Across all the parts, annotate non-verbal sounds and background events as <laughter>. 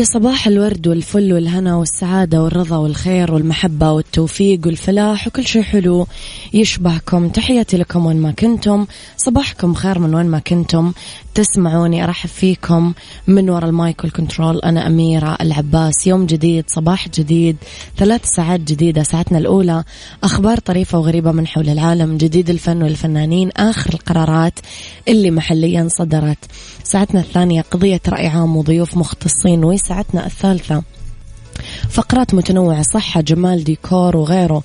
يا صباح الورد والفل والهنا والسعادة والرضا والخير والمحبة والتوفيق والفلاح وكل شيء حلو يشبهكم. تحياتي لكم وين ما كنتم. صباحكم خير من وين ما كنتم. تسمعوني أرحب فيكم من وراء ال mic وال control. أنا أميرة العباس. يوم جديد صباح جديد ثلاث ساعات جديدة ساعتنا الأولى. أخبار طريفة وغريبة من حول العالم. جديد الفن والفنانين آخر القرارات اللي محليا صدرت. ساعتنا الثانية قضية رأي عام وضيوف مختصين وساعتنا الثالثة فقرات متنوعة صحة جمال ديكور وغيره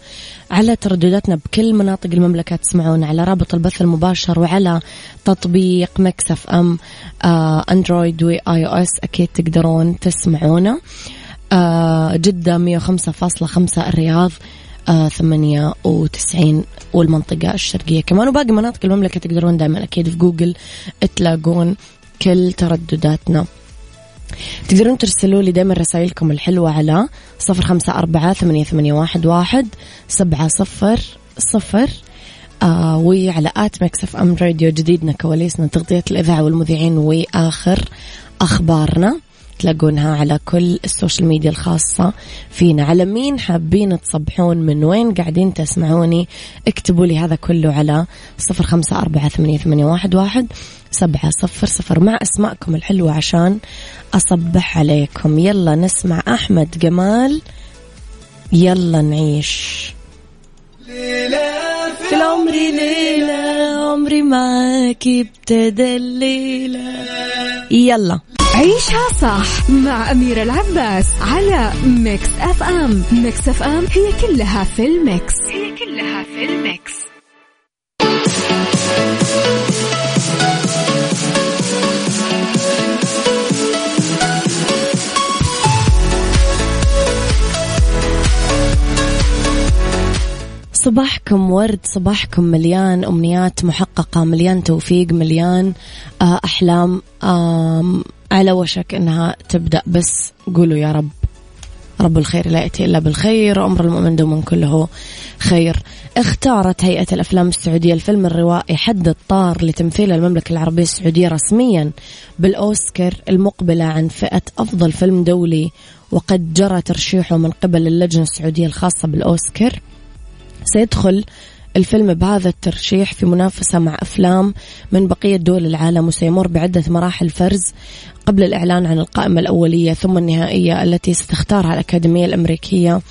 على تردداتنا بكل مناطق المملكة تسمعونا على رابط البث المباشر وعلى تطبيق Mix FM آه Android و iOS أكيد تقدرون تسمعونا. آه جدة 105.5 الرياض آه ثمانية وتسعين والمنطقة الشرقية كمان. وباقي مناطق المملكة تقدرون دائما أكيد في جوجل تلاقون كل تردداتنا. تقدرون ترسلوا لي دائما رسائلكم الحلوة على صفر خمسة أربعة ثمانية, ثمانية واحد, واحد سبعة صفر صفر آه وعلى at Mix FM Radio جديدنا كواليسنا تغطية الإذاعة والمذيعين وآخر أخبارنا تلاقونها على كل ال social media الخاصة فينا. على مين حابين تصبحون؟ من وين قاعدين تسمعوني؟ اكتبوا لي هذا كله على صفر خمسة أربعة ثمانية, ثمانية واحد, واحد. سبعة صفر صفر. مع أسماءكم الحلوة عشان أصبح عليكم. يلا نسمع أحمد جمال. يلا نعيش. في عمري ليلة عمري معاك ابتدى الليلة يلا. عيشها صح مع أميرة العباس على Mix FM Mix FM هي كلها في ال Mix. هي كلها في ال Mix. صباحكم ورد صباحكم مليان أمنيات محققة مليان توفيق مليان آه، أحلام على وشك أنها تبدأ. بس قولوا يا رب رب الخير لا يأتي إلا بالخير أمر المؤمن دوما كله خير. اختارت هيئة الأفلام السعودية الفيلم الروائي حد الطار لتمثيل المملكة العربية السعودية رسميا بالأوسكار المقبلة عن فئة أفضل فيلم دولي وقد جرى ترشيحه من قبل اللجنة السعودية الخاصة بالأوسكار. سيدخل الفيلم بهذا الترشيح في منافسة مع أفلام من بقية دول العالم وسيمر بعدة مراحل فرز قبل الإعلان عن القائمة الأولية ثم النهائية التي ستختارها الأكاديمية الأمريكية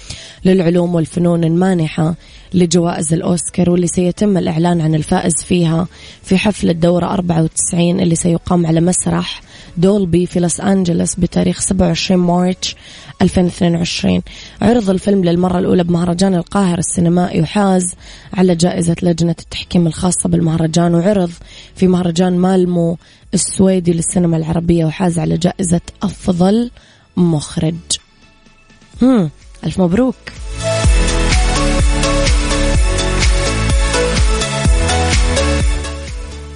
للعلوم والفنون المانحة. لجوائز الأوسكار واللي سيتم الإعلان عن الفائز فيها في حفل الدورة 94 اللي سيقام على مسرح دولبي في لوس أنجلوس بتاريخ 27 مارش 2022 عرض الفيلم للمرة الأولى بمهرجان القاهرة السينمائي وحاز على جائزة لجنة التحكيم الخاصة بالمهرجان وعرض في مهرجان مالمو السويدي للسينما العربية وحاز على جائزة أفضل مخرج. هم ألف مبروك.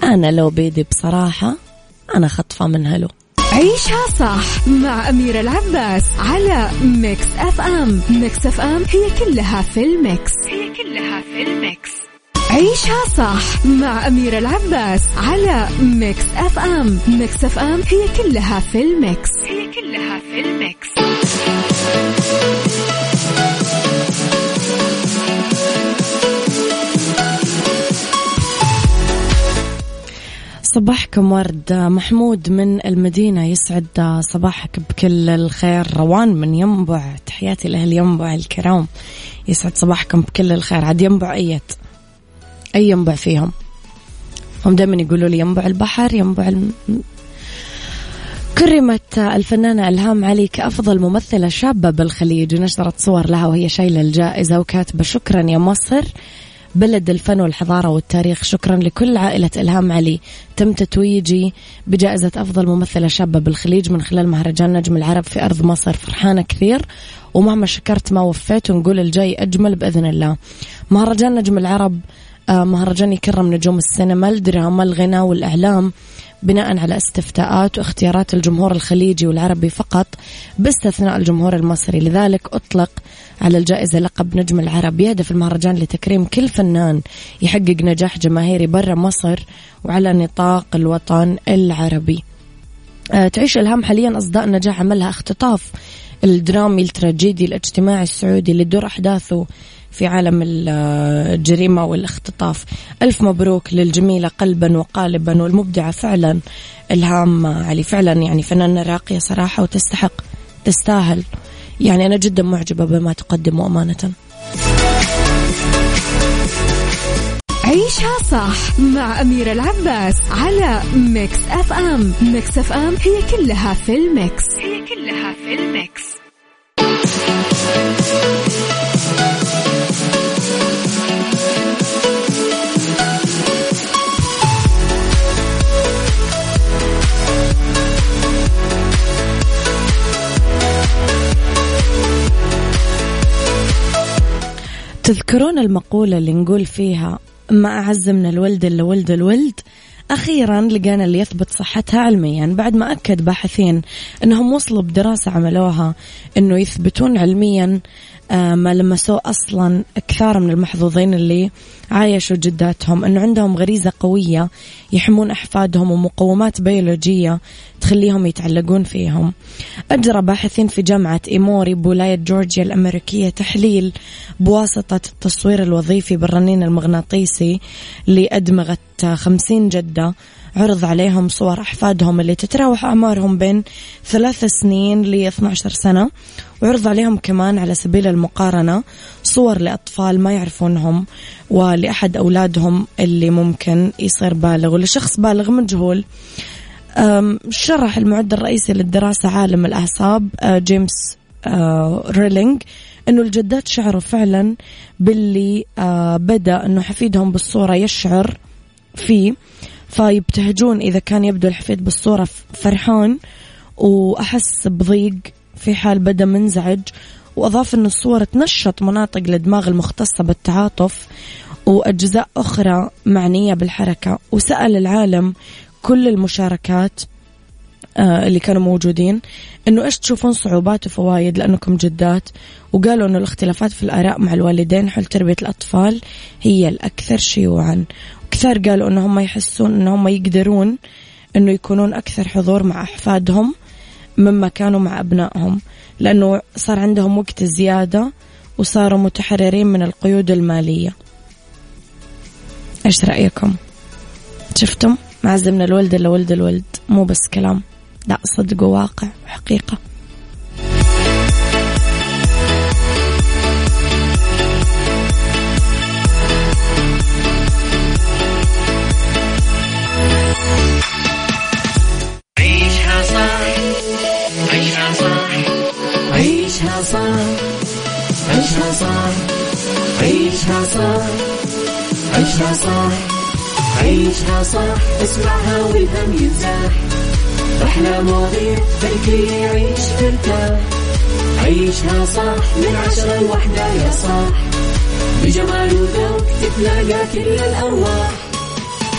أنا لو بيدي بصراحة أنا خطفة من هلو عيشها صح مع أميرة العباس على Mix FM. Mix FM هي كلها في ال Mix. هي كلها في ال Mix. عيشها صح مع أميرة العباس على Mix FM. Mix FM هي كلها في ال Mix. هي كلها في ال Mix. صباحكم ورد. محمود من المدينة يسعد صباحك بكل الخير. روان من ينبع. تحياتي لأهل ينبع الكرام. يسعد صباحكم بكل الخير. عاد ينبع أيت أي ينبع فيهم؟ هم دائما يقولوا لي ينبع البحر ينبع الم... كرمت الفنانة إلهام علي كأفضل ممثلة شابة بالخليج. ونشرت صور لها وهي شايلة الجائزة وكاتبة شكرا يا مصر. بلد الفن والحضارة والتاريخ. شكرا لكل عائلة إلهام علي. تم تتويجي بجائزة أفضل ممثلة شابة بالخليج من خلال مهرجان نجم العرب في أرض مصر. فرحانة كثير ومهما شكرت ما وفيت ونقول الجاي أجمل بإذن الله. مهرجان نجم العرب آه، مهرجان يكرم نجوم السينما الدراما الغناء والإعلام. بناء على استفتاءات واختيارات الجمهور الخليجي والعربي فقط باستثناء الجمهور المصري. لذلك أطلق على الجائزة لقب نجم العرب. يهدف المهرجان لتكريم كل فنان يحقق نجاح جماهيري برا مصر وعلى نطاق الوطن العربي. آه، تعيش الهام حاليا أصداء نجاح عملها اختطاف الدرامي التراجيدي الاجتماعي السعودي اللي تدور أحداثه في عالم الجريمة والاختطاف. ألف مبروك للجميلة قلبا وقالبا والمبدعة فعلا إلهام علي. فعلا يعني فنانة راقية صراحة وتستحق تستاهل. يعني أنا جدا معجبة بما تقدمه أمانة. عيشها صح مع أميرة العباس على Mix FM. Mix FM هي كلها في ال Mix. هي كلها في ال Mix. تذكرون المقولة اللي نقول فيها ما أعز من الولد إلا ولد الولد؟ أخيرا لقينا اللي يثبت صحتها علميا بعد ما أكد باحثين أنهم وصلوا بدراسة عملوها أنه يثبتون علميا ما لمسوه أصلا كثار من المحظوظين اللي عايشوا جداتهم أنه عندهم غريزة قوية يحمون أحفادهم ومقومات بيولوجية تخليهم يتعلقون فيهم. أجرى باحثين في جامعة إيموري بولاية جورجيا الأمريكية تحليل بواسطة التصوير الوظيفي بالرنين المغناطيسي لأدمغة خمسين جدة عرض عليهم صور أحفادهم اللي تتراوح أعمارهم بين ثلاث سنين ل 12 سنة وعرض عليهم كمان على سبيل المقارنة صور لأطفال ما يعرفونهم ولأحد أولادهم اللي ممكن يصير بالغ ولشخص بالغ مجهول. شرح المعد الرئيسي للدراسة عالم الأعصاب أه، جيمس أه، ريلينج إنه الجدات شعروا فعلا باللي أه، بدأ إنه حفيدهم بالصورة يشعر فيه. فيبتهجون إذا كان يبدو الحفيد بالصورة فرحان وأحس بضيق في حال بدأ منزعج وأضاف أن الصورة تنشط مناطق الدماغ المختصة بالتعاطف وأجزاء أخرى معنية بالحركة. وسأل العالم كل المشاركات آه، اللي كانوا موجودين إنه إيش تشوفون صعوبات وفوائد لأنكم جدات؟ وقالوا إنه الاختلافات في الآراء مع الوالدين حول تربية الأطفال هي الأكثر شيوعا. كثار قالوا انهم ما يحسون انهم يقدرون إنه يكونون أكثر حضور مع أحفادهم مما كانوا مع أبنائهم لأنه صار عندهم وقت زيادة وصاروا متحررين من القيود المالية. إيش رأيكم؟ شفتم؟ معز من الولد ولد الولد مو بس كلام. لا صدق وواقع وحقيقة. عيشها صح عيشها صح عيشها صح عيشها صح اسمعها والهم ينزاح أحلى مواضيع خلي يعيش ترتاح عيشها صح من عشرة لوحدة يا صاح. بجمال وذوق تتلاقى كل الأرواح.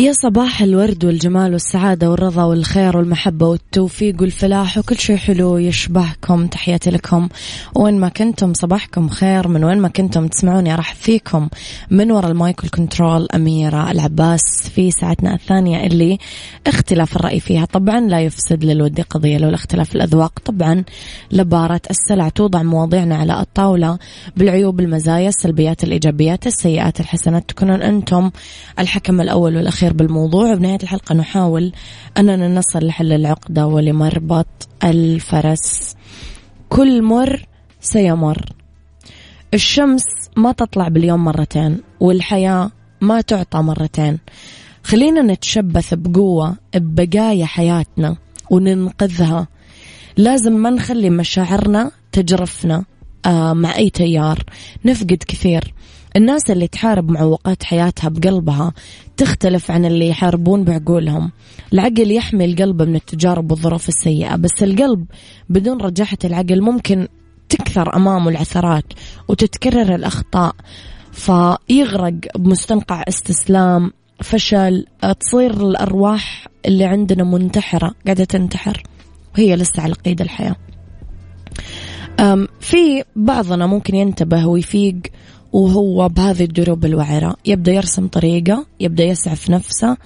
يا صباح الورد والجمال والسعادة والرضا والخير والمحبة والتوفيق والفلاح وكل شيء حلو يشبهكم. تحياتي لكم. وين ما كنتم صباحكم خير. من وين ما كنتم تسمعوني راح فيكم من وراء ال mic وال control أميرة العباس في ساعتنا الثانية اللي اختلاف الرأي فيها. طبعا لا يفسد للود قضية لولا اختلاف الأذواق. طبعا لبارت السلع توضع مواضيعنا على الطاولة بالعيوب المزايا السلبيات الإيجابيات السيئات الحسنات تكونون أنتم الحكم الأول والأخير الأخير بالموضوع. وبنهاية الحلقة نحاول أننا نصل لحل العقدة ولمربط الفرس كل مر سيمر. الشمس ما تطلع باليوم مرتين والحياة ما تعطى مرتين. خلينا نتشبث بقوة ببقايا حياتنا وننقذها. لازم ما نخلي مشاعرنا تجرفنا آه مع أي تيار. نفقد كثير. الناس اللي تحارب معوقات حياتها بقلبها تختلف عن اللي يحاربون بعقولهم. العقل يحمي القلب من التجارب والظروف السيئة بس القلب بدون رجاحة العقل ممكن تكثر أمامه العثرات وتتكرر الأخطاء فيغرق بمستنقع استسلام فشل تصير الأرواح اللي عندنا منتحرة قاعدة تنتحر. وهي لسه على قيد الحياة. في بعضنا ممكن ينتبه ويفيق وهو بهذه الدروب الوعرة يبدأ يرسم طريقة يبدأ يسعف نفسه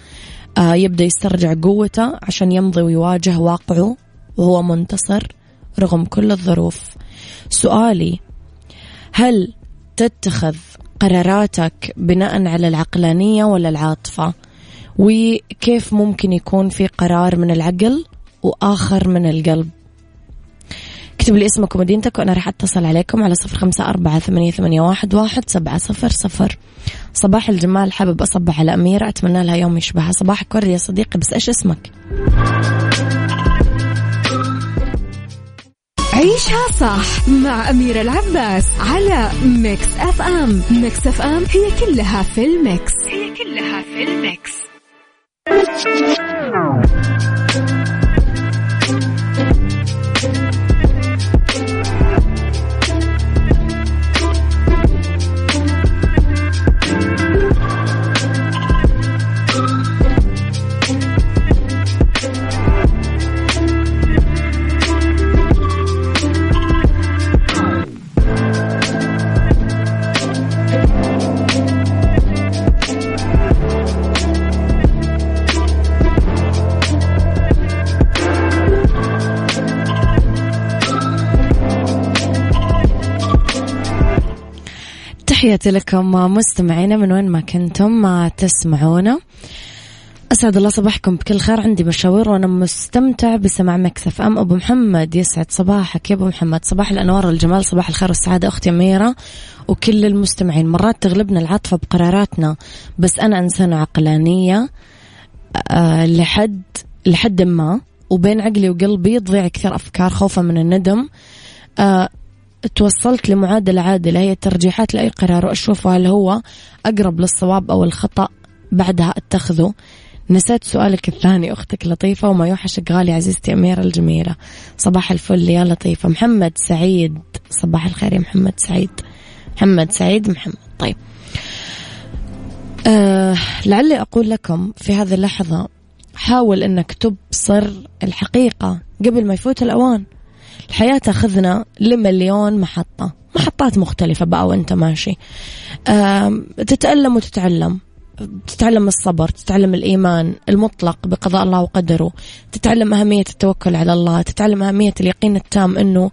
آه يبدأ يسترجع قوته عشان يمضي ويواجه واقعه وهو منتصر رغم كل الظروف. سؤالي هل تتخذ قراراتك بناء على العقلانية ولا العاطفة؟ وكيف ممكن يكون في قرار من العقل وآخر من القلب؟ اكتب لي اسمك ومدينتك وأنا راح أتصل عليكم على صفر خمسة أربعة ثمانية, ثمانية واحد, واحد سبعة صفر صفر. صباح الجمال حابب أصبح على أميرة أتمنى لها يوم يشبهها صباحك ورد يا صديقي بس إيش اسمك؟ عيشها صح مع أميرة العباس على Mix FM Mix FM هي كلها في ال Mix. هي كلها في ال Mix. تحياتي لكم مستمعينا من وين ما كنتم ما تسمعونا. أسعد الله صباحكم بكل خير. عندي مشاوير وأنا مستمتع بسماع مكسف أم. أبو محمد يسعد صباحك يا أبو محمد. صباح الأنوار والجمال صباح الخير والسعادة أختي أميرة وكل المستمعين. مرات تغلبنا العاطفة بقراراتنا بس أنا إنسانة عقلانية أه لحد لحد ما وبين عقلي وقلبي تضيع كثير أفكار خوفا من الندم. أه توصلت لمعادلة عادلة هي الترجيحات لأي قرار وأشوف هل هو أقرب للصواب أو الخطأ بعدها أتخذه. نسيت سؤالك الثاني أختك لطيفة وما يوحشك غالي عزيزتي أميرة الجميلة. صباح الفل يا لطيفة. محمد سعيد. صباح الخير يا محمد سعيد. محمد سعيد محمد. طيب. أه لعلي أقول لكم في هذه اللحظة حاول أنك تبصر الحقيقة قبل ما يفوت الأوان. الحياة تأخذنا لمليون محطة. محطات مختلفة بقى وانت ماشي. تتألم وتتعلم. تتعلم الصبر تتعلم الإيمان المطلق بقضاء الله وقدره. تتعلم أهمية التوكل على الله. تتعلم أهمية اليقين التام أنه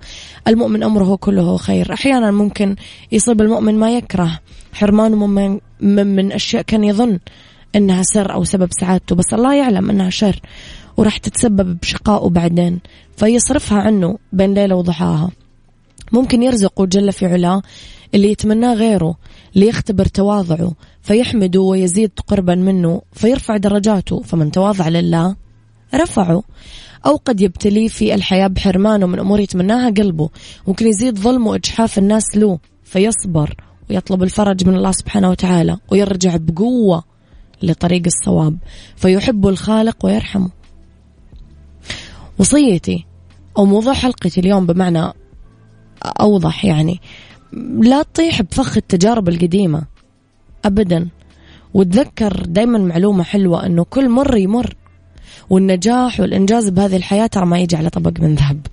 المؤمن أمره كله خير. أحيانا ممكن يصيب المؤمن ما يكره. حرمانه من, من, من أشياء كان يظن أنها سر أو سبب سعادته بس الله يعلم أنها شر. وراح تتسبب بشقائه بعدين فيصرفها عنه بين ليلة وضحاها. ممكن يرزقه جل في علاه اللي يتمناه غيره ليختبر تواضعه فيحمده ويزيد قربا منه فيرفع درجاته فمن تواضع لله رفعه. أو قد يبتليه في الحياة بحرمانه من أمور يتمناها قلبه ممكن يزيد ظلم وإجحاف الناس له فيصبر ويطلب الفرج من الله سبحانه وتعالى ويرجع بقوة لطريق الصواب فيحب الخالق ويرحمه. وصيتي أو موضوع حلقتي اليوم بمعنى أوضح يعني لا تطيح بفخ التجارب القديمة أبدا. وتذكر دايما معلومة حلوة أنه كل مر يمر والنجاح والإنجاز بهذه الحياة ترى ما يجي على طبق من ذهب.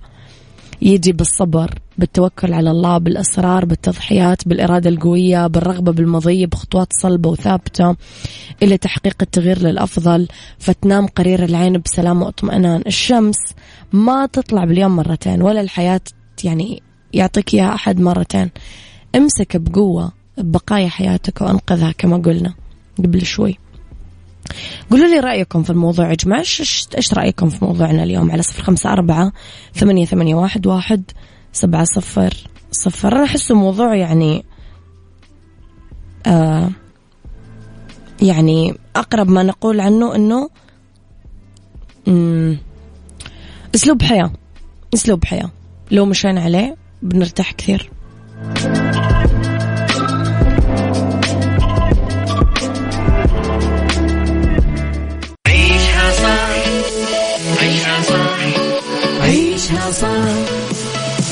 يجي بالصبر. بالتوكل على الله بالإصرار بالتضحيات بالإرادة القوية بالرغبة بالمضي بخطوات صلبة وثابتة إلى تحقيق التغيير للأفضل. فتنام قرير العين بسلام واطمئنان. الشمس ما تطلع باليوم مرتين ولا الحياة يعني يعطيك إياها أحد مرتين. امسك بقوة ببقايا حياتك وأنقذها كما قلنا قبل شوي. قولوا لي رأيكم في الموضوع يا جماعة. إيش رأيكم في موضوعنا اليوم؟ على صفر خمسة أربعة ثمانية, ثمانية واحد, واحد. سبعة صفر صفر. أنا أحسه موضوع يعني آه يعني أقرب ما نقول عنه أنه أسلوب حياة أسلوب حياة. لو مشينا عليه بنرتاح كثير. عيشها صح عيشها صح عيشها صح.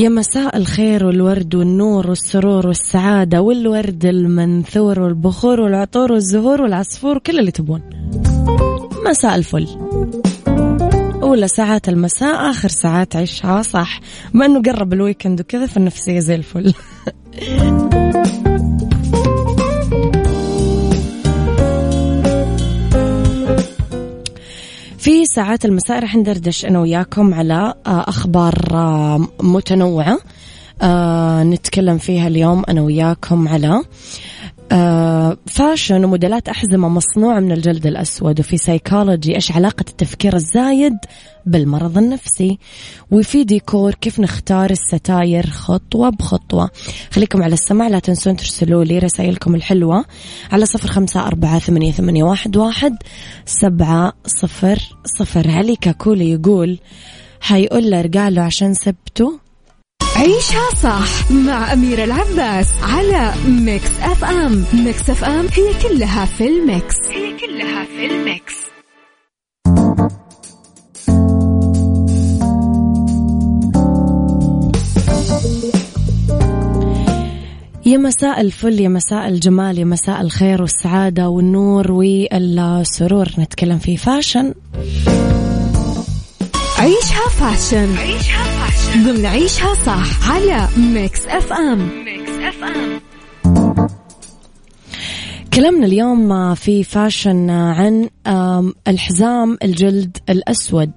يا مساء الخير والورد والنور والسرور والسعادة والورد المنثور والبخور والعطور والزهور والعصفور كل اللي تبون. مساء الفل. أولى ساعات المساء آخر ساعات عيشها صح. ما أنه قرب الويكند وكذا فالنفسية زي الفل. <laughs> في ساعات المساء رح ندردش أنا وياكم على آه، أخبار آه، متنوعة آه، نتكلم فيها اليوم أنا وياكم على fashion وموديلات أحزمة مصنوعة من الجلد الأسود وفي سيكولوجي إيش علاقة التفكير الزايد بالمرض النفسي. وفي ديكور كيف نختار الستاير خطوة بخطوة. خليكم على السماع لا تنسون ترسلوا لي رسائلكم الحلوة على صفر خمسة أربعة ثمانية, ثمانية واحد, واحد سبعة صفر صفر. علي كاكولي يقول حيقول له رجع عشان سبته؟ عيشها صح مع أميرة العباس على Mix FM. Mix FM هي كلها في ال Mix. هي كلها في ال Mix. يا مساء الفل يا مساء الجمال يا مساء الخير والسعادة والنور والسرور. نتكلم في fashion. عيشها fashion. عيشها fashion. ضمن عيشها صح على Mix FM. Mix FM. كلامنا اليوم في fashion عن الحزام الجلد الأسود.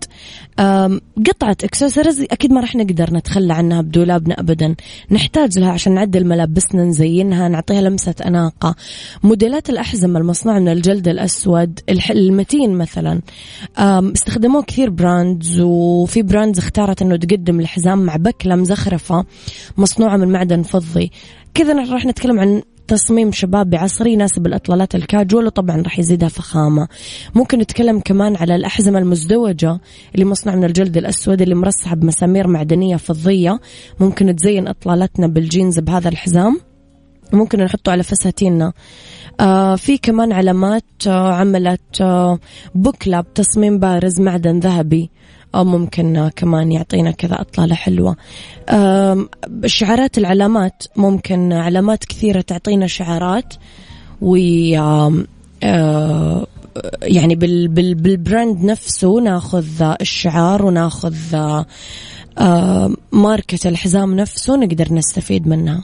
قطعة اكسسوارز أكيد ما راح نقدر نتخلى عنها بدولابنا أبدا. نحتاج لها عشان نعدل ملابسنا نزينها نعطيها لمسة أناقة. موديلات الأحزمة المصنوعة من الجلد الأسود المتين مثلا. استخدموه كثير brands وفي brands اختارت أنه تقدم الحزام مع بكلة مزخرفة مصنوعة من معدن فضي. كذا راح نتكلم عن تصميم شبابي عصري يناسب الأطلالات الكاجوال وطبعا راح يزيدها فخامة. ممكن نتكلم كمان على الأحزمة المزدوجة اللي مصنوعة من الجلد الأسود اللي مرصعة بمسامير معدنية فضية. ممكن تزين إطلالتنا بالجينز بهذا الحزام. ممكن نحطه على فساتيننا. آه في كمان علامات آه عملت آه بوكلة ب تصميم بارز معدن ذهبي. أو ممكن كمان يعطينا كذا أطلالة حلوة شعارات العلامات ممكن علامات كثيرة تعطينا شعارات و آه، يعني بال بال بال brand نفسه ناخذ الشعار وناخذ ماركة الحزام نفسه نقدر نستفيد منها.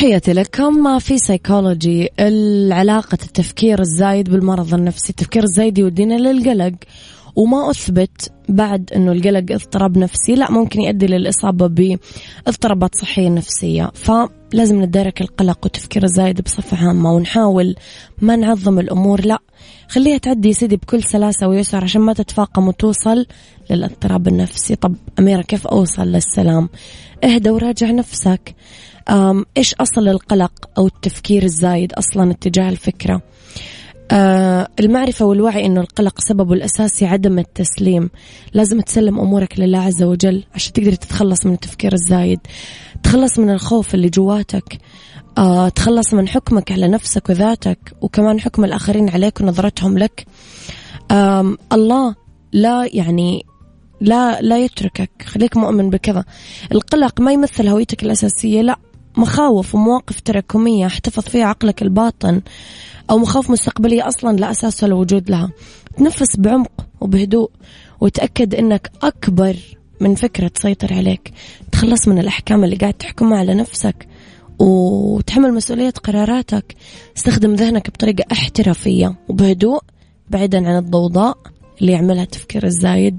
تحياتي لكم. في سيكولوجي العلاقة التفكير الزايد بالمرض النفسي. التفكير الزايد يودينا للقلق. وما أثبت بعد أنه القلق اضطراب نفسي لا ممكن يؤدي للإصابة باضطرابات صحية نفسية. فلازم ندرك القلق والتفكير الزايد بصفة عامة ونحاول ما نعظم الأمور. لا خليها تعدي سيدي بكل سلاسة ويسر عشان ما تتفاقم وتوصل للاضطراب النفسي. طب أميرة كيف أوصل للسلام؟ اهدى وراجع نفسك. إيش أصل القلق أو التفكير الزايد أصلا اتجاه الفكرة؟ آه المعرفة والوعي أنه القلق سببه الأساسي عدم التسليم. لازم تسلم أمورك لله عز وجل عشان تقدر تتخلص من التفكير الزايد. تخلص من الخوف اللي جواتك. آه تخلص من حكمك على نفسك وذاتك وكمان حكم الآخرين عليك ونظرتهم لك. آه الله لا يعني لا لا يتركك. خليك مؤمن بكذا. القلق ما يمثل هويتك الأساسية لا. مخاوف ومواقف تراكمية احتفظ فيها عقلك الباطن أو مخاوف مستقبلية أصلا لا أساس ولا وجود لها. تنفس بعمق وبهدوء وتأكد أنك أكبر من فكرة تسيطر عليك. تخلص من الأحكام اللي قاعد تحكمها على نفسك وتحمل مسؤولية قراراتك. استخدم ذهنك بطريقة احترافية وبهدوء بعيدا عن الضوضاء اللي يعملها التفكير الزايد.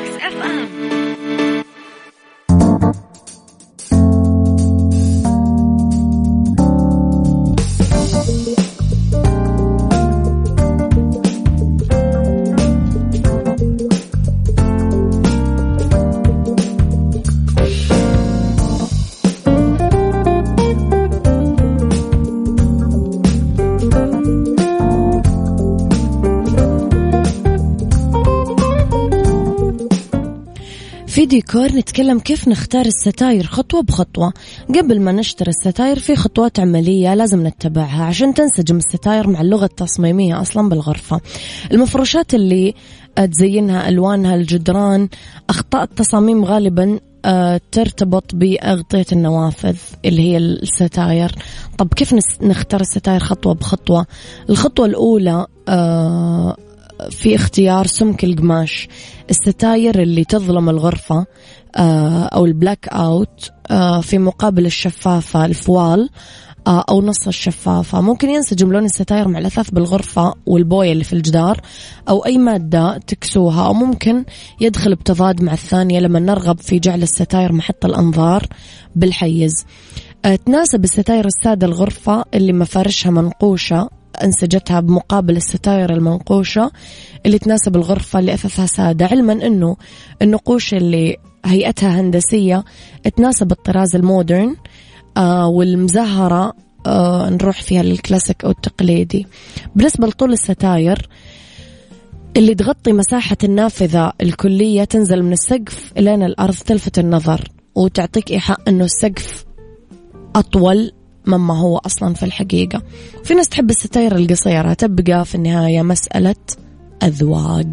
ديكور نتكلم كيف نختار الستاير خطوة بخطوة. قبل ما نشتري الستاير في خطوات عملية لازم نتبعها عشان تنسجم الستاير مع اللغة التصميمية أصلا بالغرفة. المفروشات اللي تزينها ألوانها الجدران أخطاء التصاميم غالبا آه، ترتبط بأغطية النوافذ اللي هي الستاير. طب كيف نختار الستاير خطوة بخطوة؟ الخطوة الأولى آه، في اختيار سمك القماش. الستاير اللي تظلم الغرفة آه، أو ال blackout آه، في مقابل الشفافة ال voile آه، أو نص الشفافة. ممكن ينسجم لون الستاير مع الأثاث بالغرفة والبوية اللي في الجدار أو أي مادة تكسوها. أو ممكن يدخل بتضاد مع الثانية لما نرغب في جعل الستاير محط الأنظار بالحيز. تناسب الستاير السادة الغرفة اللي مفارشها منقوشة. أنسجتها بمقابل الستاير المنقوشة اللي تناسب الغرفة اللي أثاثها سادة. علما أنه النقوش اللي هيئتها هندسية تناسب الطراز ال modern آه والمزهرة آه نروح فيها للكلاسيك أو التقليدي. بالنسبة لطول الستاير اللي تغطي مساحة النافذة الكلية تنزل من السقف إلين الأرض تلفت النظر وتعطيك إيحاء أنه السقف أطول مما هو أصلا في الحقيقة. في ناس تحب الستاير القصيرة تبقى في النهاية مسألة أذواق.